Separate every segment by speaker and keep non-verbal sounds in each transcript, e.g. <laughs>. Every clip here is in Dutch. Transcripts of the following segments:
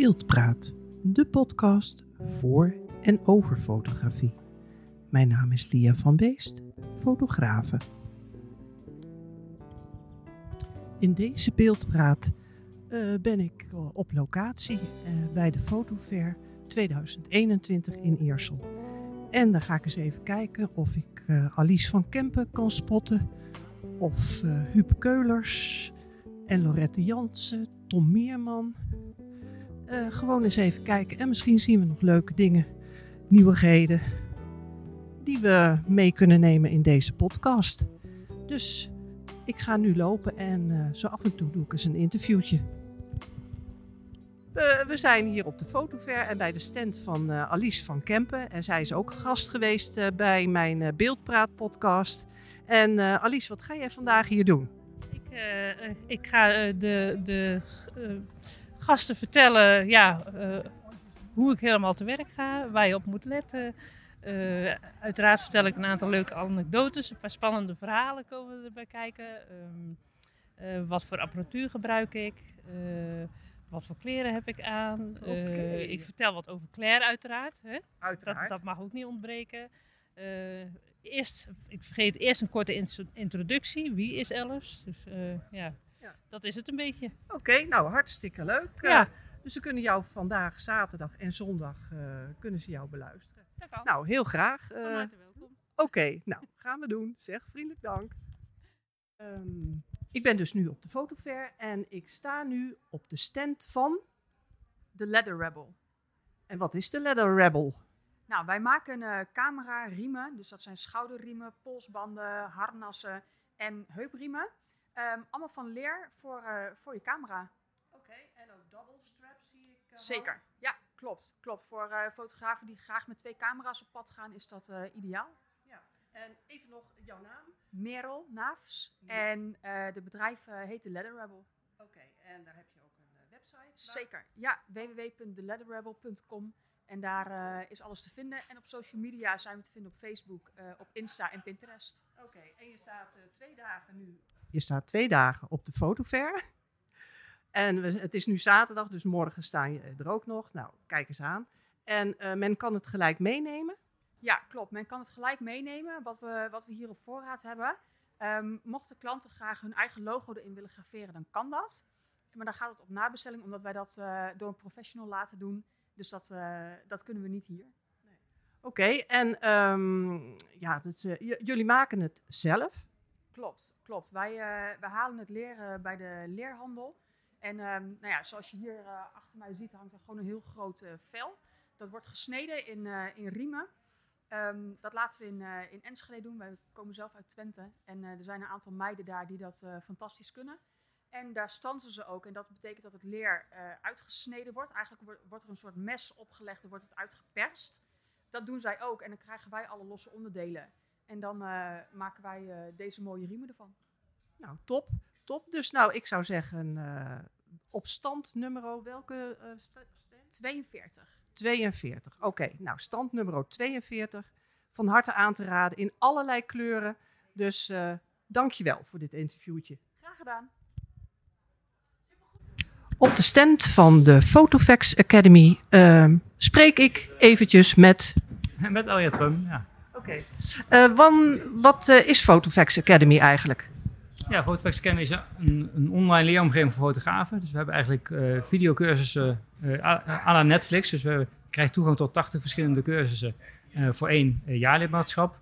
Speaker 1: Beeldpraat, de podcast voor en over fotografie. Mijn naam is Lia van Beest, fotografe. In deze Beeldpraat eh, ben ik eh, op locatie eh, bij de Fotofair 2021 in Eersel. En dan ga ik eens even kijken of ik Alice van Kempen kan spotten. Of Huub Keulers en Lorette Jansen, Tom Meerman. Eh, gewoon eens even kijken. En misschien zien we nog leuke dingen, nieuwigheden. Die we mee kunnen nemen in deze podcast. Dus ik ga nu lopen en eh, zo af en toe doe ik eens een interviewtje. We, we zijn hier op de fotofair en bij de stand van eh, Alice van Kempen. En zij is ook gast geweest bij mijn Beeldpraat podcast. En Alice, wat ga jij vandaag hier doen?
Speaker 2: Ik, ik ga de, de gasten vertellen ja, eh, hoe ik helemaal te werk ga, waar je op moet letten. Eh, uiteraard vertel ik een aantal leuke anekdotes, een paar spannende verhalen komen erbij kijken. Ehm, eh, wat voor apparatuur gebruik ik? Wat voor kleren heb ik aan? Ik vertel wat over Claire uiteraard. Hè? Dat,
Speaker 1: Uiteraard.
Speaker 2: dat mag ook niet ontbreken. Eerst, ik vergeet eerst een korte introductie. Wie is Alice? Dus ja,
Speaker 1: Ja.
Speaker 2: dat is het een beetje.
Speaker 1: Oké, nou hartstikke leuk.
Speaker 2: Ja.
Speaker 1: Eh, dus ze kunnen jou vandaag, zaterdag en zondag, eh, kunnen ze jou beluisteren.
Speaker 2: Dat kan.
Speaker 1: Nou, heel graag. Eh,
Speaker 2: Van harte welkom.
Speaker 1: Oké, nou, gaan we doen. Zeg, vriendelijk dank. Ehm, ik ben dus nu op de fotofair en ik sta nu op de stand van...
Speaker 3: De Leather Rebel.
Speaker 1: En wat is de Leather Rebel?
Speaker 3: Nou, wij maken eh camera riemen, dus dat zijn schouderriemen, polsbanden, harnassen en heupriemen. Ehm, allemaal van leer voor, eh, voor je camera.
Speaker 1: Oké, en ook double straps zie ik.
Speaker 3: Zeker. Ja, klopt. Klopt. Voor eh, fotografen die graag met twee camera's op pad gaan, is dat eh, ideaal.
Speaker 1: En even nog jouw naam.
Speaker 3: Merel Naafs.
Speaker 1: Ja.
Speaker 3: En eh de bedrijf eh, heet de Leather Rebel.
Speaker 1: Oké, en daar heb je ook een eh, website.
Speaker 3: Zeker. Ja, www.theleatherrebel.com. En daar eh, is alles te vinden. En op social media zijn we te vinden op Facebook, eh, op Insta en Pinterest.
Speaker 1: Oké, en je staat eh, twee dagen nu. Je staat twee dagen op de fotofair. En we, het is nu zaterdag, dus morgen sta je er ook nog. Nou, kijk eens aan. En eh, men kan het gelijk meenemen.
Speaker 3: Ja, klopt. Men kan het gelijk meenemen wat we, wat we hier op voorraad hebben. Ehm, mochten klanten graag hun eigen logo erin willen graveren, dan kan dat. Maar dan gaat het op nabestelling, omdat wij dat eh, door een professional laten doen. Dus dat, eh, dat kunnen we niet hier.
Speaker 1: Oké, en ehm, ja, dat, jullie maken het zelf.
Speaker 3: Klopt, klopt. Wij, eh, wij halen het leren bij de leerhandel. En ehm, nou ja, zoals je hier eh, achter mij ziet, hangt er gewoon een heel groot eh, vel. Dat wordt gesneden in, in riemen. Ehm, dat laten we in, in Enschede doen. Wij komen zelf uit Twente. En er zijn een aantal meiden daar die dat fantastisch kunnen. En daar stansen ze ook. En dat betekent dat het leer uitgesneden wordt. Eigenlijk wordt, wordt er een soort mes opgelegd en wordt het uitgeperst. Dat doen zij ook. En dan krijgen wij alle losse onderdelen. En dan eh, maken wij eh, deze mooie riemen ervan.
Speaker 1: Nou, top, top. Dus nou, ik zou zeggen, eh, op stand nummer, welke eh, sta- stand?
Speaker 3: 42.
Speaker 1: 42. Oké, nou, stand nummer 42. Van harte aan te raden in allerlei kleuren. Dus eh dankjewel voor dit interviewtje.
Speaker 3: Graag gedaan.
Speaker 1: Op de stand van de Photofax Academy ehm, spreek ik eventjes met... <laughs>
Speaker 4: Met Elja Trum, ja.
Speaker 1: Oké. Eh, wat eh, is Photofax Academy eigenlijk?
Speaker 4: Ja, Photofax Academy is een, een online leeromgeving voor fotografen. Dus we hebben eigenlijk eh videocursussen à la Netflix. Dus we krijgen toegang tot 80 verschillende cursussen voor één jaarlidmaatschap.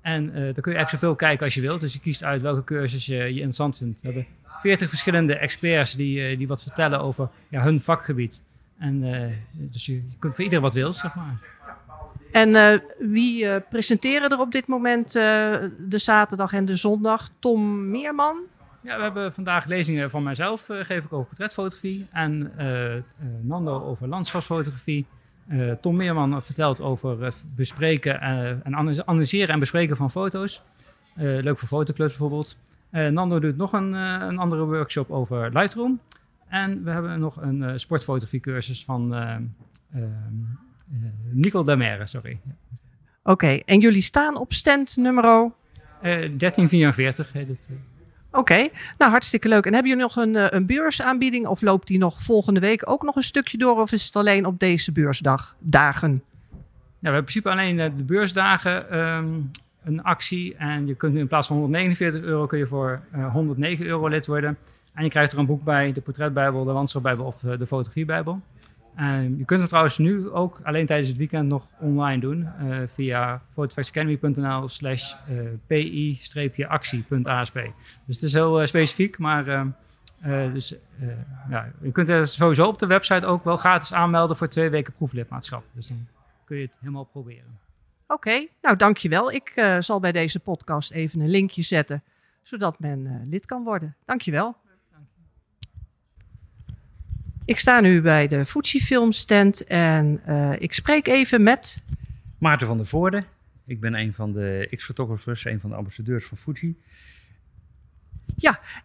Speaker 4: En eh daar kun je eigenlijk zoveel kijken als je wilt. Dus je kiest uit welke cursus je, interessant vindt. We hebben 40 verschillende experts die, die wat vertellen over ja, hun vakgebied. En dus je, kunt voor iedereen wat wil, zeg maar.
Speaker 1: En eh, wie eh, presenteren er op dit moment eh, de zaterdag en de zondag? Tom Meerman?
Speaker 4: Ja, we hebben vandaag lezingen van mijzelf, geef ik over portretfotografie. En Nando over landschapsfotografie. Tom Meerman vertelt over bespreken en analy- analyseren en bespreken van foto's. Leuk voor fotoclubs bijvoorbeeld. Nando doet nog een, een andere workshop over Lightroom. En we hebben nog een sportfotografie cursus van Nicole Damere, sorry.
Speaker 1: Oké, en jullie staan op stand nummer...
Speaker 4: Eh 1344 heet het. eh.
Speaker 1: Oké, nou hartstikke leuk. En hebben jullie nog een, eh, een beursaanbieding of loopt die nog volgende week ook nog een stukje door of is het alleen op deze beursdag, dagen?
Speaker 4: Ja, we hebben in principe alleen eh, de beursdagen ehm, een actie. En je kunt nu in plaats van 149 euro kun je voor eh, 109 euro lid worden. En je krijgt er een boek bij, de portretbijbel, de landschapbijbel of eh, de fotografiebijbel. En je kunt het trouwens nu ook alleen tijdens het weekend nog online doen eh, via photofactsacademy.nl slash eh, pi-actie.asp. Dus het is heel eh, specifiek, maar ehm, eh, dus, ja, je kunt er sowieso op de website ook wel gratis aanmelden voor twee weken proeflidmaatschap. Dus dan kun je het helemaal proberen.
Speaker 1: Oké, nou dankjewel. Ik zal bij deze podcast even een linkje zetten, zodat men lid kan worden. Dankjewel. Ik sta nu bij de Fuji stand en eh, ik spreek even met...
Speaker 5: Maarten van der Voorde. Ik ben een van de X-photographers, een van de ambassadeurs van Fuji.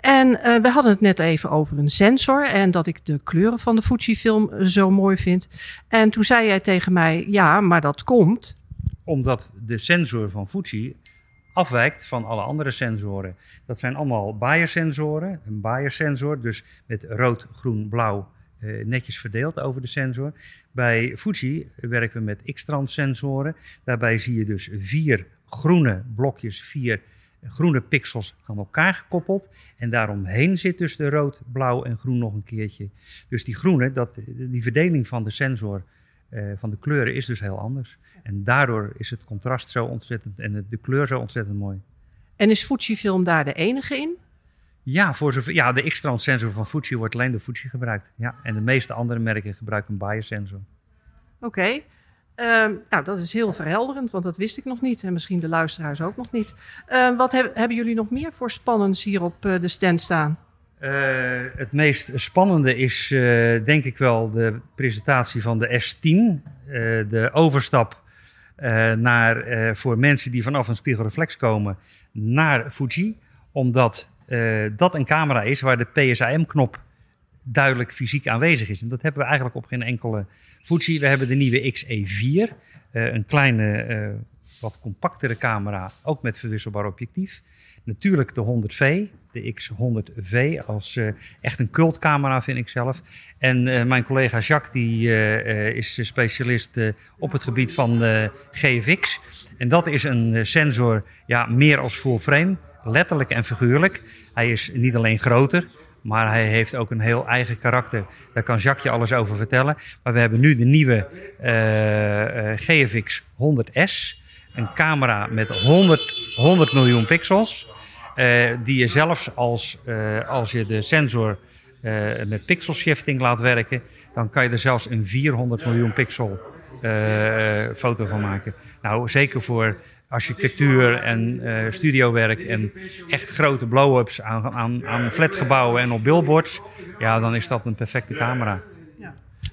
Speaker 1: En eh, we hadden het net even over een sensor en dat ik de kleuren van de Fuji-film zo mooi vind. En toen zei jij tegen mij, ja, maar dat komt.
Speaker 5: Omdat de sensor van Fuji afwijkt van alle andere sensoren. Dat zijn allemaal Bayer-sensoren. Een Bayer-sensor, dus met rood, groen, blauw eh, netjes verdeeld over de sensor. Bij Fuji werken we met X-trans sensoren. Daarbij zie je dus vier groene blokjes, vier groene pixels aan elkaar gekoppeld. En daaromheen zit dus de rood, blauw en groen nog een keertje. Dus die groene, dat, die verdeling van de sensor, eh, van de kleuren, is dus heel anders. En daardoor is het contrast zo ontzettend en de- kleur zo ontzettend mooi.
Speaker 1: En is Fuji-film daar de enige in?
Speaker 5: Ja, voor zover, ja de X-trans sensor van Fuji wordt alleen door Fuji gebruikt. Ja, en de meeste andere merken gebruiken een Bayer sensor.
Speaker 1: Oké. Ehm, nou, dat is heel verhelderend, want dat wist ik nog niet. En misschien de luisteraars ook nog niet. Ehm, wat heb- hebben jullie nog meer voor spannends hier op eh, de stand staan?
Speaker 5: Eh, het meest spannende is eh, denk ik wel de presentatie van de S10. eh, de overstap naar, voor mensen die vanaf een spiegelreflex komen naar Fuji. Omdat eh, dat een camera is waar de PSAM-knop duidelijk fysiek aanwezig is. En dat hebben we eigenlijk op geen enkele Fuji. We hebben de nieuwe XE4. eh, een kleine, eh, wat compactere camera, ook met verwisselbaar objectief. Natuurlijk de 100V, de X100V, als echt een cultcamera vind ik zelf. En mijn collega Jacques die, is specialist op het gebied van GFX. En dat is een sensor ja, meer als full frame, letterlijk en figuurlijk. Hij is niet alleen groter, maar hij heeft ook een heel eigen karakter. Daar kan Jacques je alles over vertellen. Maar we hebben nu de nieuwe eh, eh, GFX 100S. Een camera met 100, 100 miljoen pixels. eh, die je zelfs als, als je de sensor met pixel shifting laat werken, dan kan je er zelfs een 400 miljoen pixel foto van maken. Nou, zeker voor architectuur en eh, studiowerk en echt grote blow-ups aan, aan, aan flatgebouwen en op billboards, ja, dan is dat een perfecte camera.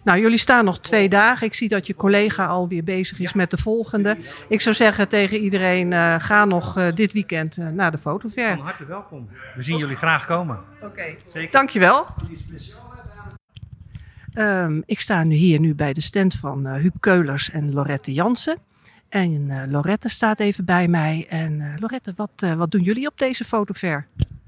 Speaker 1: Nou, jullie staan nog twee dagen. Ik zie dat je collega alweer bezig is met de volgende. Ik zou zeggen tegen iedereen, eh, ga nog eh, dit weekend eh, naar de fotofair.
Speaker 5: Van harte welkom. We zien jullie graag komen.
Speaker 1: Oké.
Speaker 5: Zeker.
Speaker 1: Dankjewel. Ehm ik sta nu hier nu bij de stand van Huub Keulers en Lorette Jansen. En eh, Lorette staat even bij mij. En eh, Lorette, wat, eh, wat doen jullie op deze fotofair?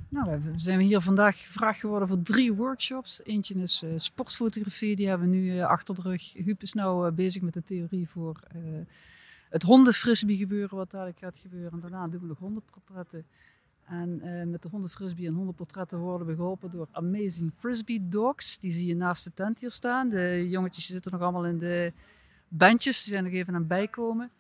Speaker 6: Nou, we zijn hier vandaag gevraagd geworden voor drie workshops. Eentje is sportfotografie, die hebben we nu achter de rug. Huub is nou bezig met de theorie voor het hondenfrisbee gebeuren, wat dadelijk gaat gebeuren. En daarna doen we nog hondenportretten. En met de hondenfrisbee en hondenportretten worden we geholpen door Amazing Frisbee Dogs. Die zie je naast de tent hier staan. De jongetjes zitten nog allemaal in de bandjes, die zijn nog even aan het bijkomen.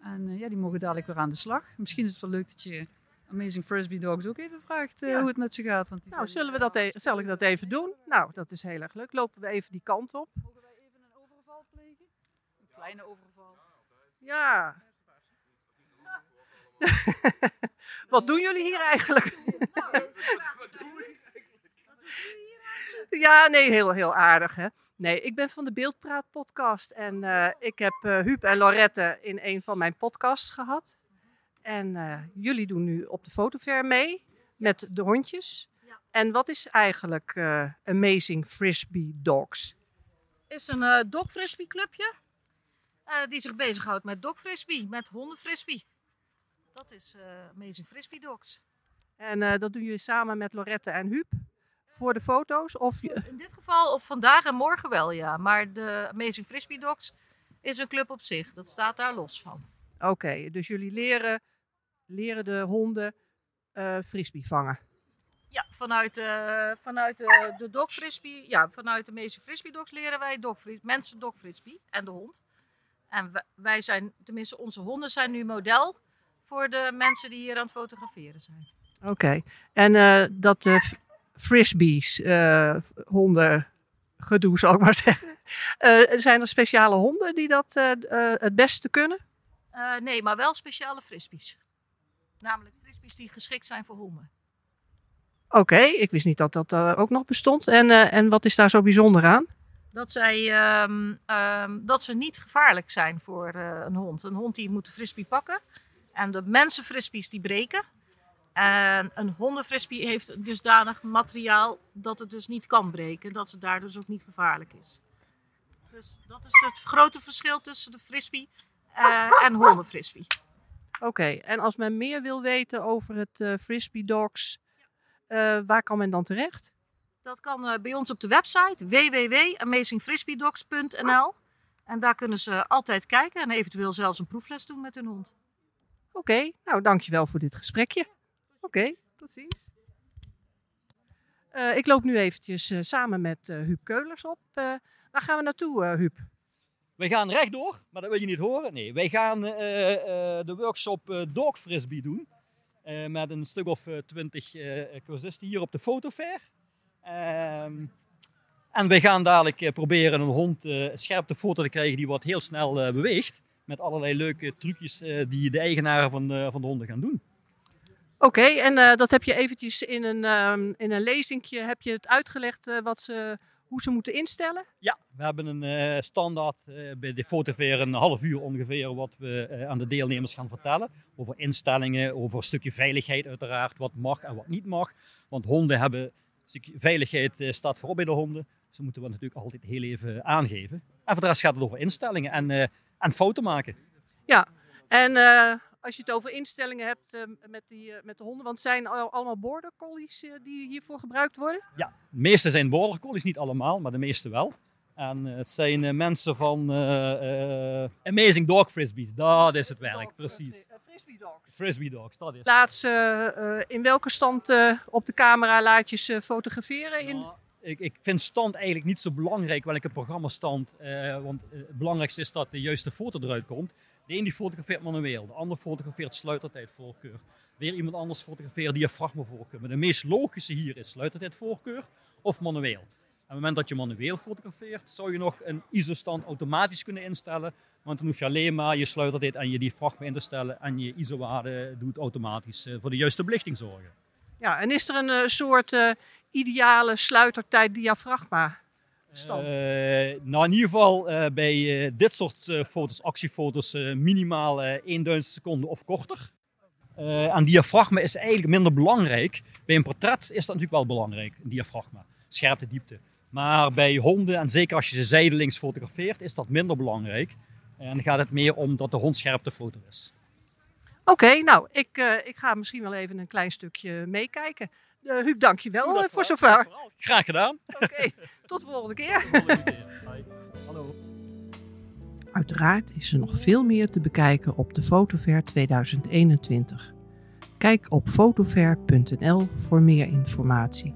Speaker 6: En eh, ja, die mogen dadelijk weer aan de slag. Misschien is het wel leuk dat je Amazing Frisbee Dogs ook even vraagt eh,
Speaker 1: Ja.
Speaker 6: hoe het met ze gaat. Want die
Speaker 1: Nou, zullen we dat e- zal ik dat even doen? Nou, dat is heel erg leuk. Lopen we even die kant op.
Speaker 6: Mogen wij even een overval plegen? Een kleine overval.
Speaker 1: Ja. <laughs> Wat doen jullie hier eigenlijk? Ja, nee, heel, heel aardig hè. Nee, ik ben van de Beeldpraat podcast en eh, ik heb eh Huub en Lorette in een van mijn podcasts gehad. En eh, jullie doen nu op de fotofair mee met de hondjes.
Speaker 7: Ja.
Speaker 1: En wat is eigenlijk Amazing Frisbee Dogs?
Speaker 7: is een dog frisbee clubje. die zich bezighoudt met dog frisbee, met honden frisbee. Dat is Amazing Frisbee Dogs.
Speaker 1: En dat doen jullie samen met Lorette en Huub voor de foto's? Of,
Speaker 7: In dit geval op vandaag en morgen wel, ja. Maar de Amazing Frisbee Dogs is een club op zich. Dat staat daar los van.
Speaker 1: Oké, dus jullie leren, leren de honden eh frisbee vangen.
Speaker 7: Ja, vanuit, eh, vanuit de, de dog frisbee, ja, vanuit de Amazing Frisbee Dogs leren wij dog fris- mensen dog frisbee en de hond. En wij- wij zijn, tenminste onze honden zijn nu model voor de mensen die hier aan het fotograferen zijn.
Speaker 1: Oké, en eh, dat frisbees, eh, honden gedoe zal ik maar <laughs> zeggen. Eh, zijn er speciale honden die dat eh, het beste kunnen?
Speaker 7: Nee, maar wel speciale frisbees. Namelijk frisbees die geschikt zijn voor honden.
Speaker 1: Oké, ik wist niet dat dat ook nog bestond. En, en wat is daar zo bijzonder aan?
Speaker 7: Dat, zij, ehm, ehm, dat ze niet gevaarlijk zijn voor een hond. Een hond die moet de frisbee pakken. En de mensen frisbees die breken. En een hondenfrisbee heeft dusdanig materiaal dat het dus niet kan breken. Dat het daar dus ook niet gevaarlijk is. Dus dat is het grote verschil tussen de frisbee eh, en hondenfrisbee.
Speaker 1: Oké, en als men meer wil weten over het eh, frisbee dogs, eh, waar kan men dan terecht?
Speaker 7: Dat kan bij ons op de website www.amazingfrisbeedogs.nl. En daar kunnen ze altijd kijken en eventueel zelfs een proefles doen met hun hond.
Speaker 1: Oké, nou dankjewel voor dit gesprekje. Oké, tot ziens. Eh, ik loop nu eventjes eh, samen met eh Huub Keulers op. Eh, waar gaan we naartoe, eh Huub?
Speaker 8: Wij gaan rechtdoor, maar dat wil je niet horen. Nee, wij gaan eh, eh, de workshop eh, Dog Frisbee doen. Eh, met een stuk of twintig eh cursisten hier op de fotofair. Ehm, en wij gaan dadelijk proberen een hond eh, scherp de foto te krijgen die wat heel snel eh, beweegt. Met allerlei leuke trucjes eh, die de eigenaren van, van de honden gaan doen.
Speaker 1: Oké, en eh, dat heb je eventjes in een, ehm in een lezingje heb je het uitgelegd eh, wat ze, hoe ze moeten instellen?
Speaker 8: Ja, we hebben een eh, standaard bij de fotofair een half uur ongeveer wat we aan de deelnemers gaan vertellen. Over instellingen, over een stukje veiligheid uiteraard, wat mag en wat niet mag. Want honden hebben, een stukje veiligheid staat voorop bij de honden. Dus dat moeten we natuurlijk altijd heel even aangeven. En voor de rest gaat het over instellingen en, en fouten maken.
Speaker 1: En eh, als je het over instellingen hebt eh, met, die, eh, met de honden, want zijn al- allemaal border collies eh, die hiervoor gebruikt worden?
Speaker 8: De meeste zijn border collies, niet allemaal, maar de meeste wel. En eh, het zijn mensen van Amazing Dog Frisbees, dat is het werk, precies.
Speaker 1: Frisbee dogs.
Speaker 8: Frisbee Dogs, dat is
Speaker 1: eh, in welke stand op de camera laat je ze fotograferen? In...
Speaker 8: Nou, ik, ik vind stand eigenlijk niet zo belangrijk, welke programmastand. eh want het belangrijkste is dat de juiste foto eruit komt. De een die fotografeert manueel, de ander fotografeert sluitertijdvoorkeur. Weer iemand anders fotografeert diafragmavoorkeur. Maar de meest logische hier is sluitertijdvoorkeur of manueel. En op het moment dat je manueel fotografeert, zou je nog een ISO-stand automatisch kunnen instellen. Want dan hoef je alleen maar je sluitertijd en je diafragma in te stellen. En je ISO-waarde doet automatisch eh, voor de juiste belichting zorgen.
Speaker 1: Ja, en is er een eh, soort eh, ideale sluitertijd diafragma? Stand.
Speaker 8: Eh, nou, in ieder geval eh, bij eh, dit soort foto's, actiefoto's, minimaal eh 1000 seconden of korter. Eh en diafragma is eigenlijk minder belangrijk. Bij een portret is dat natuurlijk wel belangrijk, een diafragma. Scherpte, diepte. Maar bij honden, en zeker als je ze zijdelings fotografeert, is dat minder belangrijk. En dan gaat het meer om dat de hond scherp de foto is.
Speaker 1: Oké, nou, ik, ik ga misschien wel even een klein stukje meekijken. Uh, Huub, dank je wel eh, voor zover.
Speaker 8: vooral. Graag gedaan.
Speaker 1: Oké, <laughs> tot de volgende keer.
Speaker 8: Volgende keer. Hallo.
Speaker 1: Uiteraard is er nog veel meer te bekijken op de Fotofair 2021. Kijk op fotofair.nl voor meer informatie.